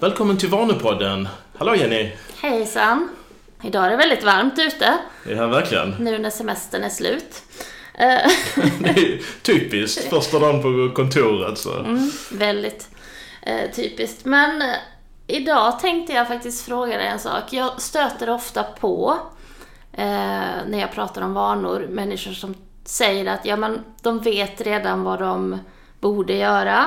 Välkommen till Vanepodden. Hallå Jenny! Hejsan! Idag är det väldigt varmt ute, Ja, verkligen. nu när semestern är slut. Det är typiskt. Första dagen på kontoret så. Mm, väldigt eh, typiskt. Men eh, idag tänkte jag faktiskt fråga dig en sak. Jag stöter ofta på, eh, när jag pratar om vanor, människor som säger att ja, men de vet redan vad de borde göra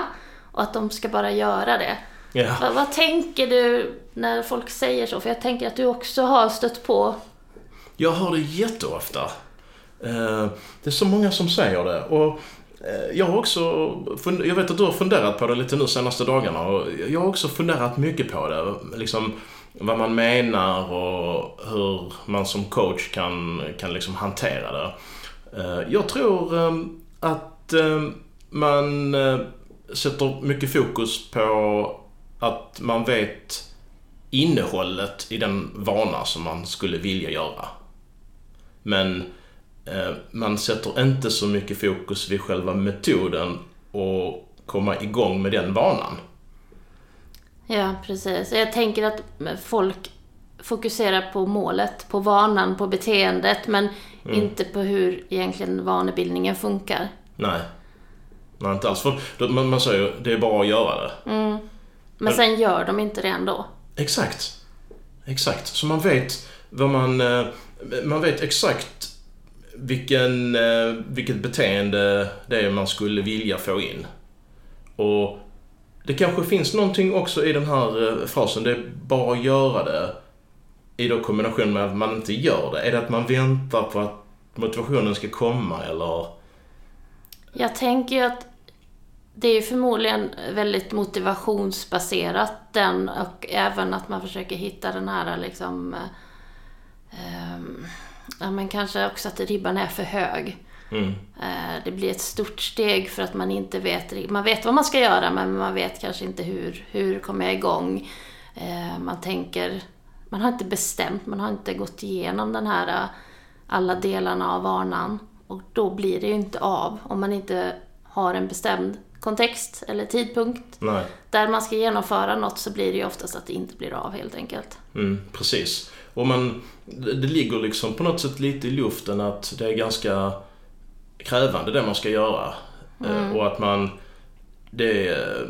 och att de ska bara göra det. Ja. Vad, vad tänker du när folk säger så? För jag tänker att du också har stött på Jag hör det jätteofta. Eh, Det är så många som säger det. Och eh, jag har också, jag vet att du har funderat på det lite nu senaste dagarna och jag har också funderat mycket på det. Liksom vad man menar och hur man som coach kan, kan liksom hantera det. Eh, Jag tror eh, att eh, man sätter mycket fokus på att man vet innehållet i den vana som man skulle vilja göra. Men eh, man sätter inte så mycket fokus vid själva metoden och komma igång med den vanan. Ja, precis. Jag tänker att folk fokuserar på målet, på vanan, på beteendet, men inte på hur egentligen vanebildningen funkar. Nej. Nej, inte alls. För man, man säger ju, det är bara att göra det. Men sen gör de inte det ändå. Exakt. Exakt. Så man vet vad man... eh, Man vet exakt vilken, eh, vilket beteende det är man skulle vilja få in. Och det kanske finns någonting också i den här eh, frasen, det är bara att göra det. I då kombination med att man inte gör det. Är det att man väntar på att motivationen ska komma eller? Jag tänker ju att det är ju förmodligen väldigt motivationsbaserat den och även att man försöker hitta den här liksom... eh, ja men kanske också att ribban är för hög. Mm. Eh, Det blir ett stort steg för att man inte vet, man vet vad man ska göra men man vet kanske inte hur, hur kommer jag igång. Eh, Man tänker, man har inte bestämt, man har inte gått igenom den här eh, alla delarna av vanan. Och då blir det ju inte av om man inte har en bestämd kontext eller tidpunkt Nej. där man ska genomföra något så blir det ju oftast att det inte blir av helt enkelt. Mm, precis. Och man, det ligger liksom på något sätt lite i luften att det är ganska krävande det man ska göra. Eh, Och att man, det är,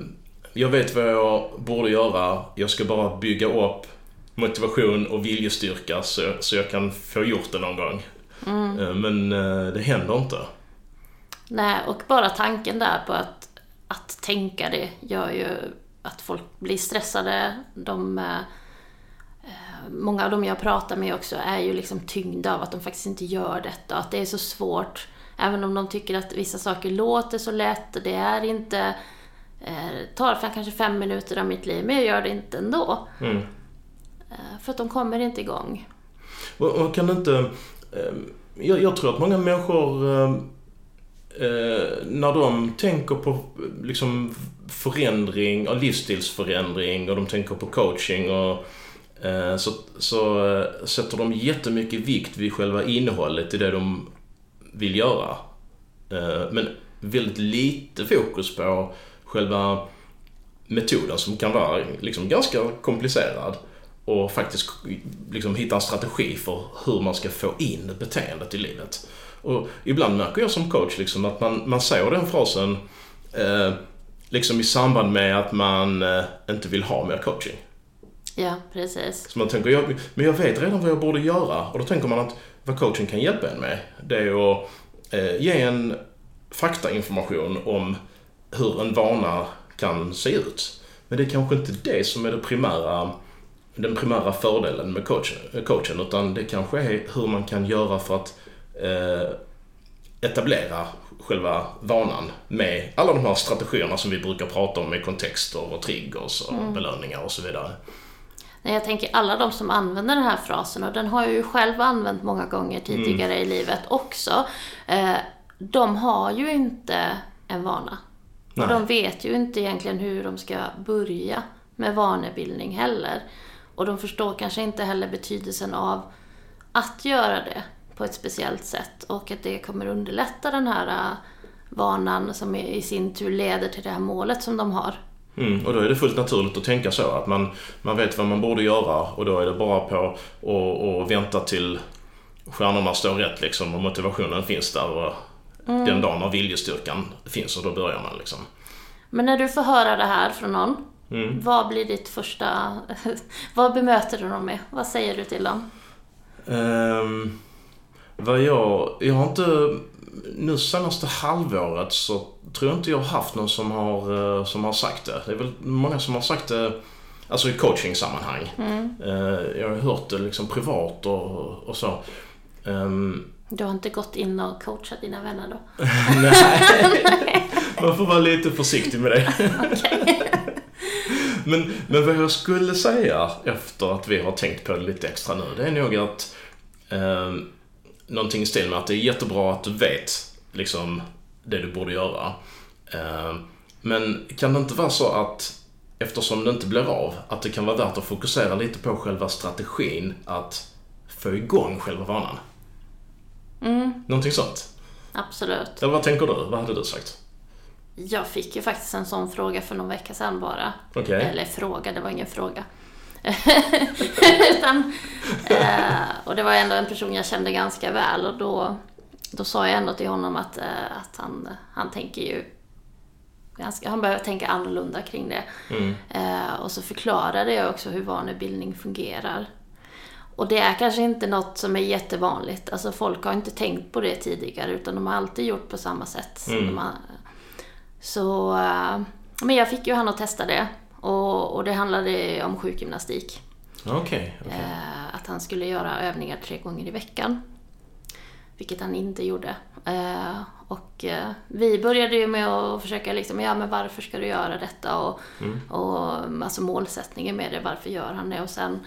jag vet vad jag borde göra, jag ska bara bygga upp motivation och viljestyrka så, så jag kan få gjort det någon gång. Eh, Men eh, det händer inte. Nej, och bara tanken där på att, att tänka det gör ju att folk blir stressade. De, eh, eh, många av dem jag pratar med också är ju liksom tyngda av att de faktiskt inte gör detta. Att det är så svårt. Även om de tycker att vissa saker låter så lätt. Det är inte... Eh, tar för kanske fem minuter av mitt liv, men jag gör det inte ändå. Mm. Eh, för att de kommer inte igång. Och, och kan inte... Jag, jag tror att många människor eh, när de tänker på liksom förändring och livsstilsförändring och de tänker på coaching och eh, så, så eh, sätter de jättemycket vikt vid själva innehållet i det de vill göra. Eh, men väldigt lite fokus på själva metoden som kan vara liksom ganska komplicerad och faktiskt liksom hitta en strategi för hur man ska få in beteendet i livet. Och ibland märker jag som coach liksom att man, man säger den frasen eh, liksom i samband med att man eh, inte vill ha mer coaching. Ja, precis. Så man tänker, jag, men jag vet redan vad jag borde göra. Och då tänker man att vad coaching kan hjälpa en med, det är att eh, ge en faktainformation om hur en vana kan se ut. Men det är kanske inte det som är det primära, den primära fördelen med coachen, coachen utan det kanske är hur man kan göra för att eh, etablera själva vanan med alla de här strategierna som vi brukar prata om med kontexter och triggers och belöningar och så vidare. Nej, jag tänker alla de som använder den här frasen, och den har jag ju själv använt många gånger tidigare i livet också. Eh, de har ju inte en vana. Nej. Och de vet ju inte egentligen hur de ska börja med vanebildning heller. Och de förstår kanske inte heller betydelsen av att göra det på ett speciellt sätt och att det kommer underlätta den här eh, vanan som i i sin tur leder till det här målet som de har. Mm, och då är det fullt naturligt att tänka så. Att man, man vet vad man borde göra och då är det bara på att vänta till stjärnorna står rätt liksom och motivationen finns där. Och mm. Den dagen när viljestyrkan finns och då börjar man liksom. Men när du får höra det här från någon, mm. vad blir ditt första... vad bemöter du dem med? Vad säger du till dem? Um, vad jag... Jag har inte... Nu senaste halvåret så tror jag inte jag har haft någon som har, eh, som har sagt det. Det är väl många som har sagt det Alltså i coaching-sammanhang. Mm. Uh, jag har hört det liksom privat och, och så. Um, du har inte gått in och coachat dina vänner då? Nej, man får vara lite försiktig med det. men, men vad jag skulle säga efter att vi har tänkt på det lite extra nu, det är nog att eh, någonting i stil med att det är jättebra att du vet liksom det du borde göra. Eh, men kan det inte vara så att eftersom det inte blir av, att det kan vara värt att fokusera lite på själva strategin att få igång själva vanan? Mm. Någonting sånt. Absolut. Eller vad tänker du? Vad hade du sagt? Jag fick ju faktiskt en sån fråga för någon vecka sedan bara. Okay. Eller fråga, det var ingen fråga. Utan, eh, och det var ändå en person jag kände ganska väl och då, då sa jag ändå till honom att, eh, att han, han tänker ju ganska, han behöver tänka annorlunda kring det. Mm. Eh, och så förklarade jag också hur vanebildning fungerar. Och det är kanske inte något som är jättevanligt. Alltså folk har inte tänkt på det tidigare utan de har alltid gjort på samma sätt. Mm. Har... Så, eh, men jag fick ju han att testa det. Och, och det handlade om sjukgymnastik. Okay, okay. Eh, att han skulle göra övningar tre gånger i veckan. Vilket han inte gjorde. Eh, och vi började ju med att försöka liksom, ja men varför ska du göra detta? Och, mm. och alltså målsättningen med det, varför gör han det? Och sen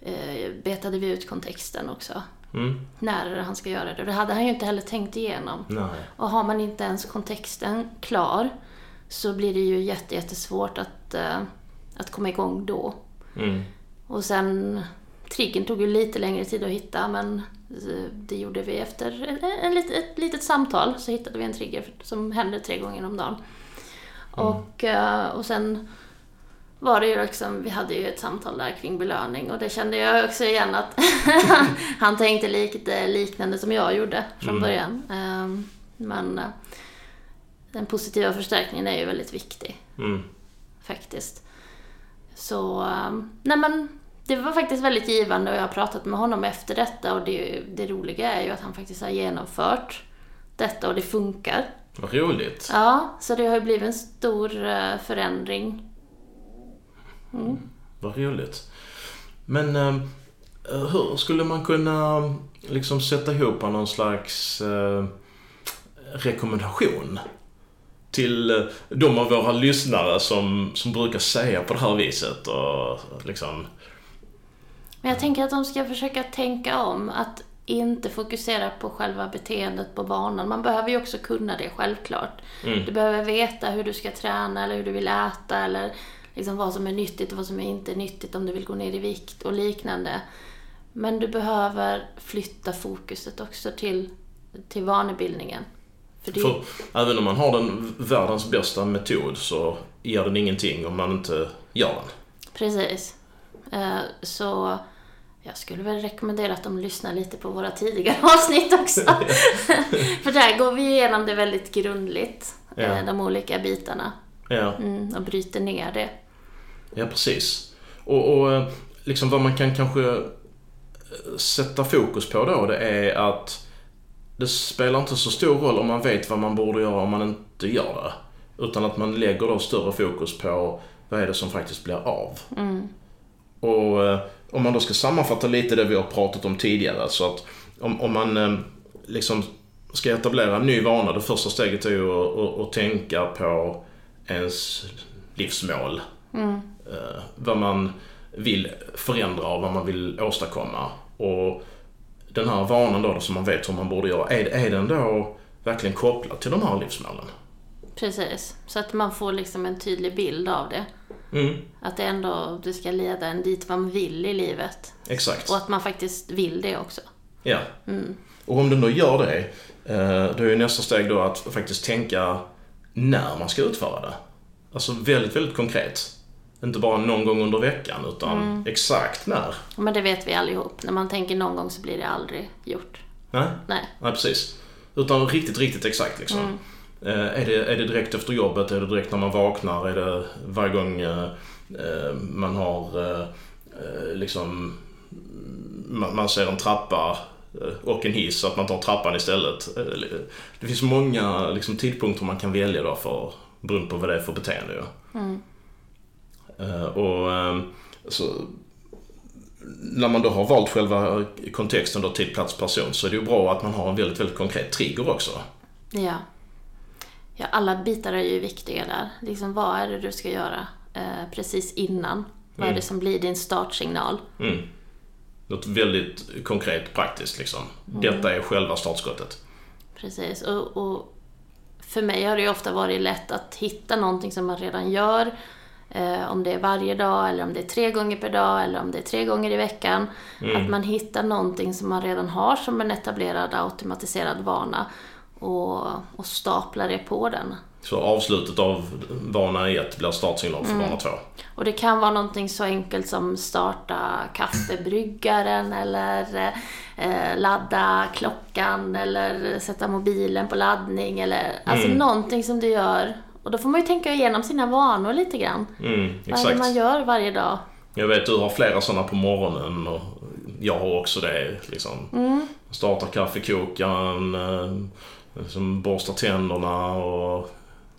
eh, betade vi ut kontexten också. Mm. När han ska göra det. Och det hade han ju inte heller tänkt igenom. Nej. Och har man inte ens kontexten klar så blir det ju jättesvårt att, eh, att komma igång då. Mm. Och sen, triggern tog ju lite längre tid att hitta men eh, det gjorde vi efter en, lit, ett litet samtal så hittade vi en trigger som hände tre gånger om dagen. Mm. Och, eh, och sen var det ju liksom, vi hade ju ett samtal där kring belöning och det kände jag också igen att han tänkte lite liknande som jag gjorde från mm. början. Ehm, men den positiva förstärkningen är ju väldigt viktig. Mm. Faktiskt. Så, ehm, nej men det var faktiskt väldigt givande och jag har pratat med honom efter detta och det, det roliga är ju att han faktiskt har genomfört detta och det funkar. Vad roligt. Ja, så det har ju blivit en stor eh, förändring Mm. Vad roligt. Men eh, hur skulle man kunna liksom sätta ihop någon slags eh, rekommendation till eh, de av våra lyssnare som, som brukar säga på det här viset och liksom... Men jag tänker att de ska försöka tänka om. Att inte fokusera på själva beteendet på banan. Man behöver ju också kunna det självklart. Mm. Du behöver veta hur du ska träna eller hur du vill äta eller liksom vad som är nyttigt och vad som är inte nyttigt om du vill gå ner i vikt och liknande. Men du behöver flytta fokuset också till, till vanebildningen. För, det... För även om man har den världens bästa metod så ger den ingenting om man inte gör den. Precis. Eh, så jag skulle väl rekommendera att de lyssnar lite på våra tidigare avsnitt också. För där går vi igenom det väldigt grundligt, ja. Eh, de olika bitarna. Ja. Mm, och bryter ner det. Ja, precis. Och, och eh, liksom vad man kan kanske sätta fokus på då, det är att det spelar inte så stor roll om man vet vad man borde göra om man inte gör det. Utan att man lägger då större fokus på vad är det som faktiskt blir av. Mm. Och eh, om man då ska sammanfatta lite det vi har pratat om tidigare. Så att om, om man liksom ska etablera en ny vana, det första steget är ju att, att, att tänka på ens livsmål. Mm eh, vad man vill förändra och vad man vill åstadkomma. Och den här vanan då, som man vet hur man borde göra, är, är den då verkligen kopplad till de här livsmålen? Precis, så att man får liksom en tydlig bild av det. Mm. Att det ändå det ska leda en dit man vill i livet. Exakt. Och att man faktiskt vill det också. Ja. Mm. Och om den då gör det, eh, då är nästa steg då att faktiskt tänka när man ska utföra det. Alltså väldigt, väldigt konkret. Inte bara någon gång under veckan utan exakt när. Men det vet vi allihop. När man tänker någon gång så blir det aldrig gjort. Nej, Nej. Nej precis. Utan riktigt, riktigt exakt liksom. Eh, är, det, är det direkt efter jobbet? Är det direkt när man vaknar? Är det varje gång eh, eh, man har eh, eh, liksom man, man ser en trappa eh, och en hiss, att man tar trappan istället. Det finns många liksom, tidpunkter man kan välja då för, beroende på vad det är för beteende. ju. Eh, och eh, så, när man då har valt själva kontexten då, tid, plats, person så är det ju bra att man har en väldigt, väldigt konkret trigger också. Ja. Ja, alla bitar är ju viktiga där. Liksom, vad är det du ska göra eh, precis innan? Vad är det som blir din startsignal? Mm. Något väldigt konkret praktiskt liksom. Detta är själva startskottet. Precis. Och, och för mig har det ju ofta varit lätt att hitta någonting som man redan gör. Eh, om det är varje dag eller om det är tre gånger per dag eller om det är tre gånger i veckan. Att man hittar någonting som man redan har som en etablerad automatiserad vana och, och staplar det på den. Så avslutet av vana 1 blir startsignal för vana 2. Och det kan vara någonting så enkelt som starta kaffebryggaren eller eh, ladda klockan eller sätta mobilen på laddning eller alltså någonting som du gör. Och då får man ju tänka igenom sina vanor lite grann. Mm, Vad exakt. man gör varje dag? Jag vet du har flera sådana på morgonen och jag har också det. Liksom. Startar kaffekokaren, liksom borstar tänderna och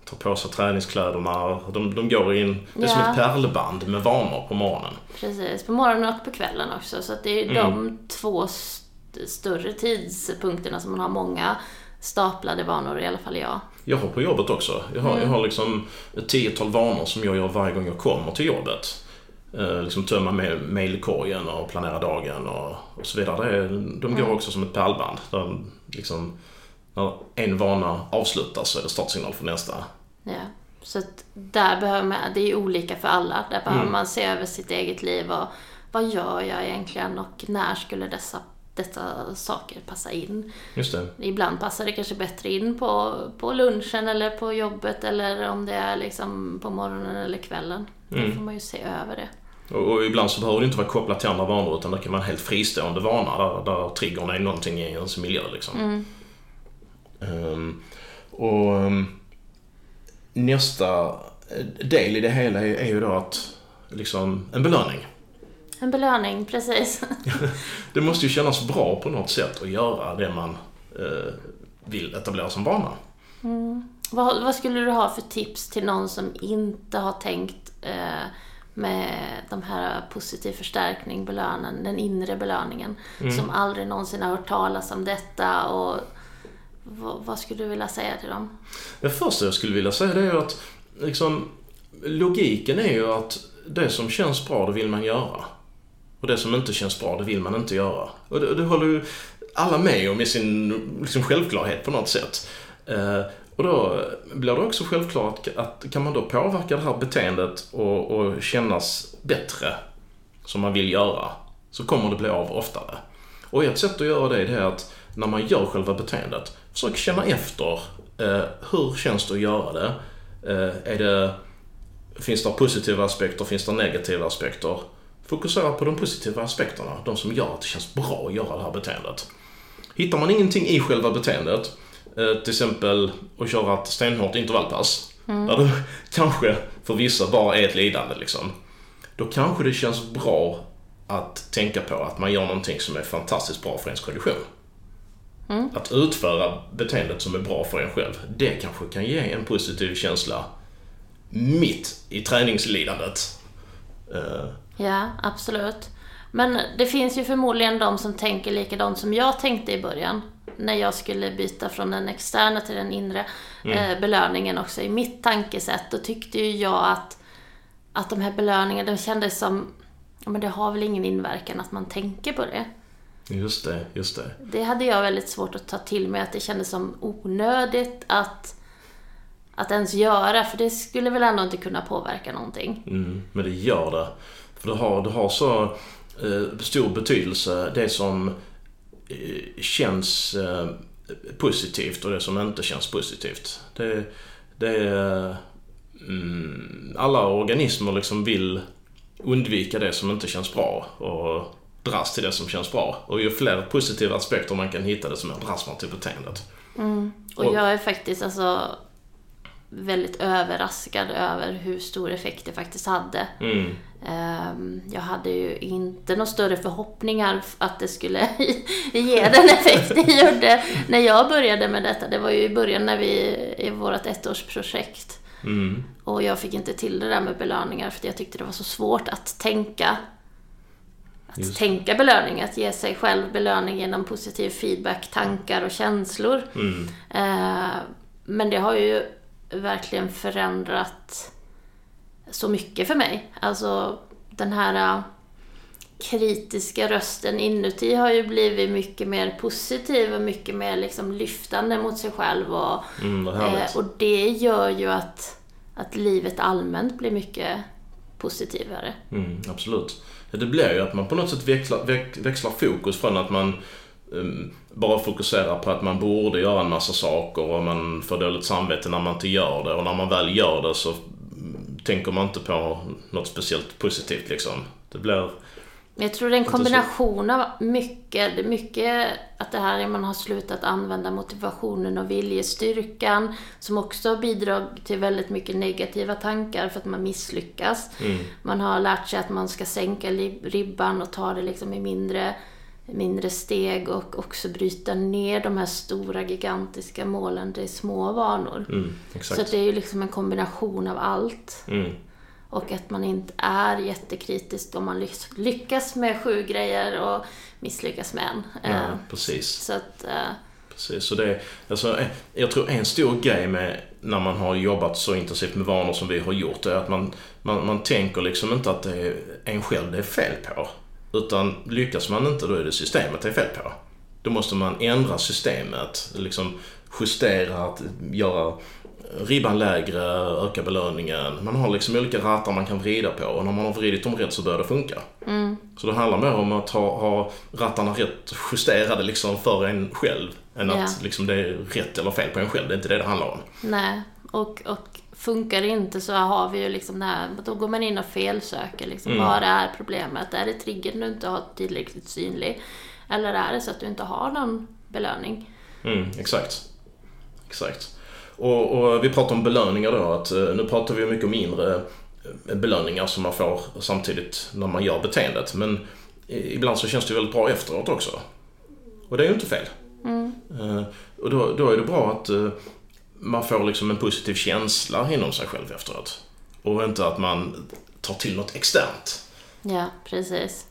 tar på sig träningskläderna. De, de går in, det är som Ja. ett pärlband med vanor på morgonen. Precis, på morgonen och på kvällen också. Så det är de två st- större tidspunkterna som man har många staplade vanor, i alla fall jag. Jag har på jobbet också. Jag har, jag har liksom ett tiotal vanor som jag gör varje gång jag kommer till jobbet. Eh, liksom tömma ma- mailkorgen och planera dagen och, och så vidare. Det, de går också som ett pärlband. Där liksom, när en vana avslutas så är det startsignal för nästa. Ja. Så där behöver man, det är ju olika för alla. Där behöver man se över sitt eget liv och vad gör jag egentligen och när skulle dessa, dessa saker passa in? Just det. Ibland passar det kanske bättre in på, på lunchen eller på jobbet eller om det är liksom på morgonen eller kvällen. Då får man ju se över det. Och, och ibland så behöver det inte vara kopplat till andra vanor utan det kan vara en helt fristående vana där, där triggern är någonting i ens miljö. Liksom. Ehm, och ehm, nästa del i det hela är, är ju då att liksom en belöning. En belöning, precis. Det måste ju kännas bra på något sätt att göra det man eh, vill etablera som vana. vad, vad skulle du ha för tips till någon som inte har tänkt eh, med de här positiv förstärkning, belönen, den inre belöningen. Som aldrig någonsin har hört talas om detta och vad, vad skulle du vilja säga till dem? Det första jag skulle vilja säga det är att liksom, logiken är ju att det som känns bra, det vill man göra. Och det som inte känns bra, det vill man inte göra. Och det, det håller ju alla med om i sin liksom, självklarhet på något sätt. Eh, och då blir det också självklart att kan man då påverka det här beteendet och, och kännas bättre, som man vill göra, så kommer det bli av oftare. Och ett sätt att göra det, det är att när man gör själva beteendet, försök känna efter. Eh, hur känns det att göra det? Eh, är det finns det positiva aspekter? Finns det negativa aspekter? Fokusera på de positiva aspekterna, de som gör att det känns bra att göra det här beteendet. Hittar man ingenting i själva beteendet, eh, till exempel att köra ett stenhårt intervallpass, där det kanske för vissa bara är ett lidande liksom. Då kanske det känns bra att tänka på att man gör någonting som är fantastiskt bra för ens kondition. Att utföra beteendet som är bra för en själv, det kanske kan ge en positiv känsla mitt i träningslidandet. Ja, absolut. Men det finns ju förmodligen de som tänker likadant som jag tänkte i början. När jag skulle byta från den externa till den inre eh, belöningen också. I mitt tankesätt, då tyckte ju jag att, att de här belöningarna, de kändes som, men det har väl ingen inverkan att man tänker på det. Just det, just det. Det hade jag väldigt svårt att ta till mig, att det kändes som onödigt att, att ens göra, för det skulle väl ändå inte kunna påverka någonting. Mm, men det gör det. För det har, det har så eh, stor betydelse, det som eh, känns eh, positivt och det som inte känns positivt. Det, det, är, mm, alla organismer liksom vill undvika det som inte känns bra och dras till det som känns bra. Och ju fler positiva aspekter man kan hitta, desto mer dras man till beteendet. Mm. Och jag är faktiskt alltså väldigt överraskad över hur stor effekt det faktiskt hade. Mm. Ehm, Jag hade ju inte några större förhoppningar att det skulle ge den effekt det gjorde när jag började med detta. Det var ju i början när vi, i vårt ettårsprojekt. Mm. Och jag fick inte till det där med belöningar för jag tyckte det var så svårt att tänka. Att Just. tänka belöning, att ge sig själv belöning genom positiv feedback, tankar och känslor. Mm. Eh, Men det har ju verkligen förändrat så mycket för mig. Alltså den här eh, kritiska rösten inuti har ju blivit mycket mer positiv och mycket mer liksom lyftande mot sig själv. Och, Mm, eh, och det gör ju att, att livet allmänt blir mycket positivare. Mm, absolut. Det blir ju att man på något sätt växlar, väx, växlar fokus från att man um, bara fokuserar på att man borde göra en massa saker och man får dåligt samvete när man inte gör det och när man väl gör det så tänker man inte på något speciellt positivt liksom. Det blir... Jag tror det är en kombination av mycket, mycket att det här är man har slutat använda motivationen och viljestyrkan som också bidrar till väldigt mycket negativa tankar för att man misslyckas. Mm, Man har lärt sig att man ska sänka ribban och ta det liksom i mindre, mindre steg och också bryta ner de här stora gigantiska målen till små vanor. mm, Så det är ju liksom en kombination av allt. Mm, Och att man inte är jättekritisk om man lyck- lyckas med sju grejer och misslyckas med en. ja, Eh, precis. Så att, eh, Precis, så det, alltså, eh, jag tror en stor grej med när man har jobbat så intensivt med vanor som vi har gjort är att man, man, man tänker liksom inte att det är en själv det är fel på. Utan lyckas man inte då är det systemet det är fel på. Då måste man ändra systemet, liksom justera, att göra ribban lägre, öka belöningen. Man har liksom olika rattar man kan vrida på och när man har vridit dem rätt så börjar det funka. Så det handlar mer om att ha, ha rattarna rätt justerade liksom för en själv. Än att Ja. liksom det är rätt eller fel på en själv. Det är inte det det handlar om. nej. Och, och funkar det inte så har vi ju liksom det här, då går man in och felsöker liksom. Mm. Vad är problemet? Är det triggern du inte har tillräckligt synlig? Eller är det så att du inte har någon belöning? Mm, exakt. Exakt. Och, och vi pratar om belöningar då. Att, eh, nu pratar vi mycket om inre eh, belöningar som man får samtidigt när man gör beteendet. Men ibland så känns det väldigt bra efteråt också. Och det är ju inte fel. Eh, Och då, då är det bra att man får liksom en positiv känsla inom sig själv efteråt. Och inte att man tar till något externt. Ja, precis.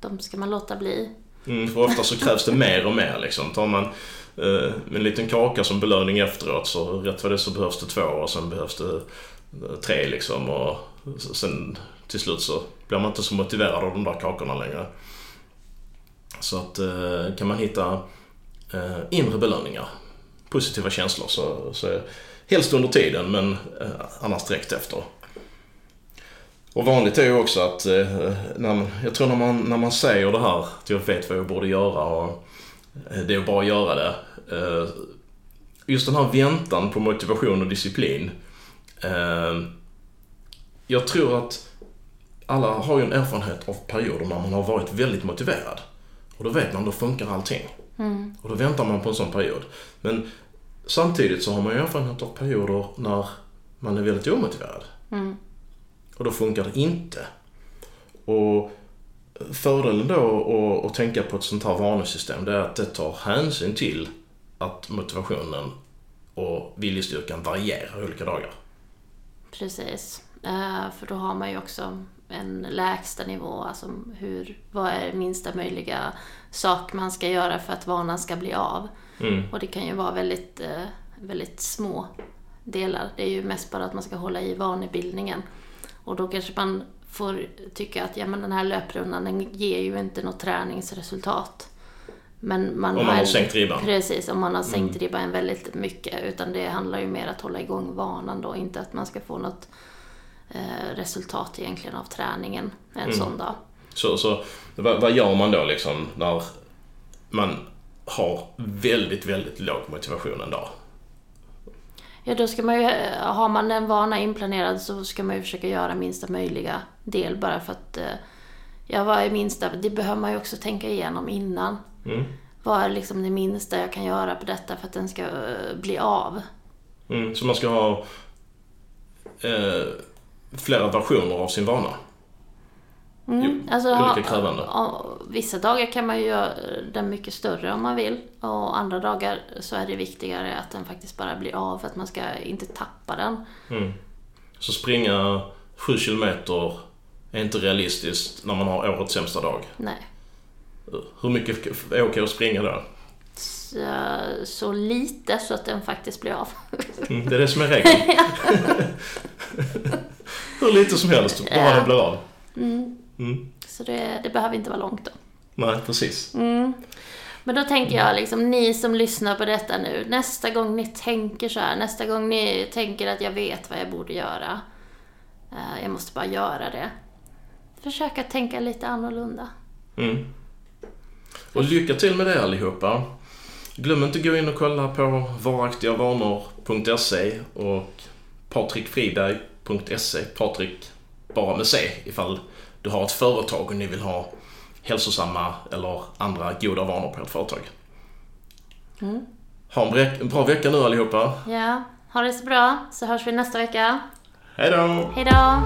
De ska man låta bli. Mm, för ofta så krävs det mer och mer liksom. Tar man eh, en liten kaka som belöning efteråt så rätt vad det så behövs det två och sen behövs det eh, tre liksom. Och sen till slut så blir man inte så motiverad av de där kakorna längre. Så att eh, kan man hitta eh, inre belöningar, positiva känslor så, så helst under tiden men eh, annars direkt efter. Och vanligt är ju också att, eh, när jag tror när man, när man säger det här, att jag vet vad jag borde göra och eh, det är bara att göra det. Just den här väntan på motivation och disciplin. Jag tror att alla har ju en erfarenhet av perioder när man har varit väldigt motiverad. Och då vet man, då funkar allting. Och då väntar man på en sån period. Men samtidigt så har man ju erfarenhet av perioder när man är väldigt omotiverad. Och då funkar det inte. Och fördelen då att, tänka på ett sånt här vanesystem det är att det tar hänsyn till att motivationen och viljestyrkan varierar olika dagar. Precis. Eh, för då har man ju också en lägsta nivå, alltså hur, vad är minsta möjliga sak man ska göra för att vanan ska bli av. Mm. Och det kan ju vara väldigt, eh, väldigt små delar. Det är ju mest bara att man ska hålla i vanebildningen. Och då kanske man får tycka att ja, men den här löprundan den ger ju inte något träningsresultat. Men man Om man har sänkt ribban. Precis, om man har sänkt ribban väldigt mycket. Utan det handlar ju mer att hålla igång vanan då, inte att man ska få något resultat egentligen av träningen en sån dag. Så, så vad, vad gör man då liksom när man har väldigt, väldigt låg motivation en dag? Ja, då ska man ju, har man en vana inplanerad så ska man ju försöka göra minsta möjliga del bara för att, eh, ja vad är minsta, det behöver man ju också tänka igenom innan. Mm. Vad är liksom det minsta jag kan göra på detta för att den ska eh, bli av? Mm. Så man ska ha eh, flera versioner av sin vana. Jo, Alltså, olika krävande. vissa dagar kan man ju göra den mycket större om man vill. Och andra dagar så är det viktigare att den faktiskt bara blir av för att man ska inte tappa den. Mm. Så springa 7 kilometer är inte realistiskt när man har årets sämsta dag. Nej. Hur mycket är okej att springa då? Så, så lite så att den faktiskt blir av. Mm, det är det som är regeln. Hur lite som helst, bara Ja. den blir av. Mm. Mm. Så det, det behöver inte vara långt då. Nej, precis. Mm. Men då tänker jag liksom, ni som lyssnar på detta nu, nästa gång ni tänker så här, nästa gång ni tänker att jag vet vad jag borde göra, eh, jag måste bara göra det. Försök att tänka lite annorlunda. Mm. Och lycka till med det allihopa. Glöm inte att gå in och kolla på varaktigavanor.se och patrikfriberg.se. Patrik bara med C ifall du har ett företag och ni vill ha hälsosamma eller andra goda vanor på ert företag. Mm. Ha en bra- vecka nu allihopa. Ja, ha det så bra, så hörs vi nästa vecka. Hej då! Hej då!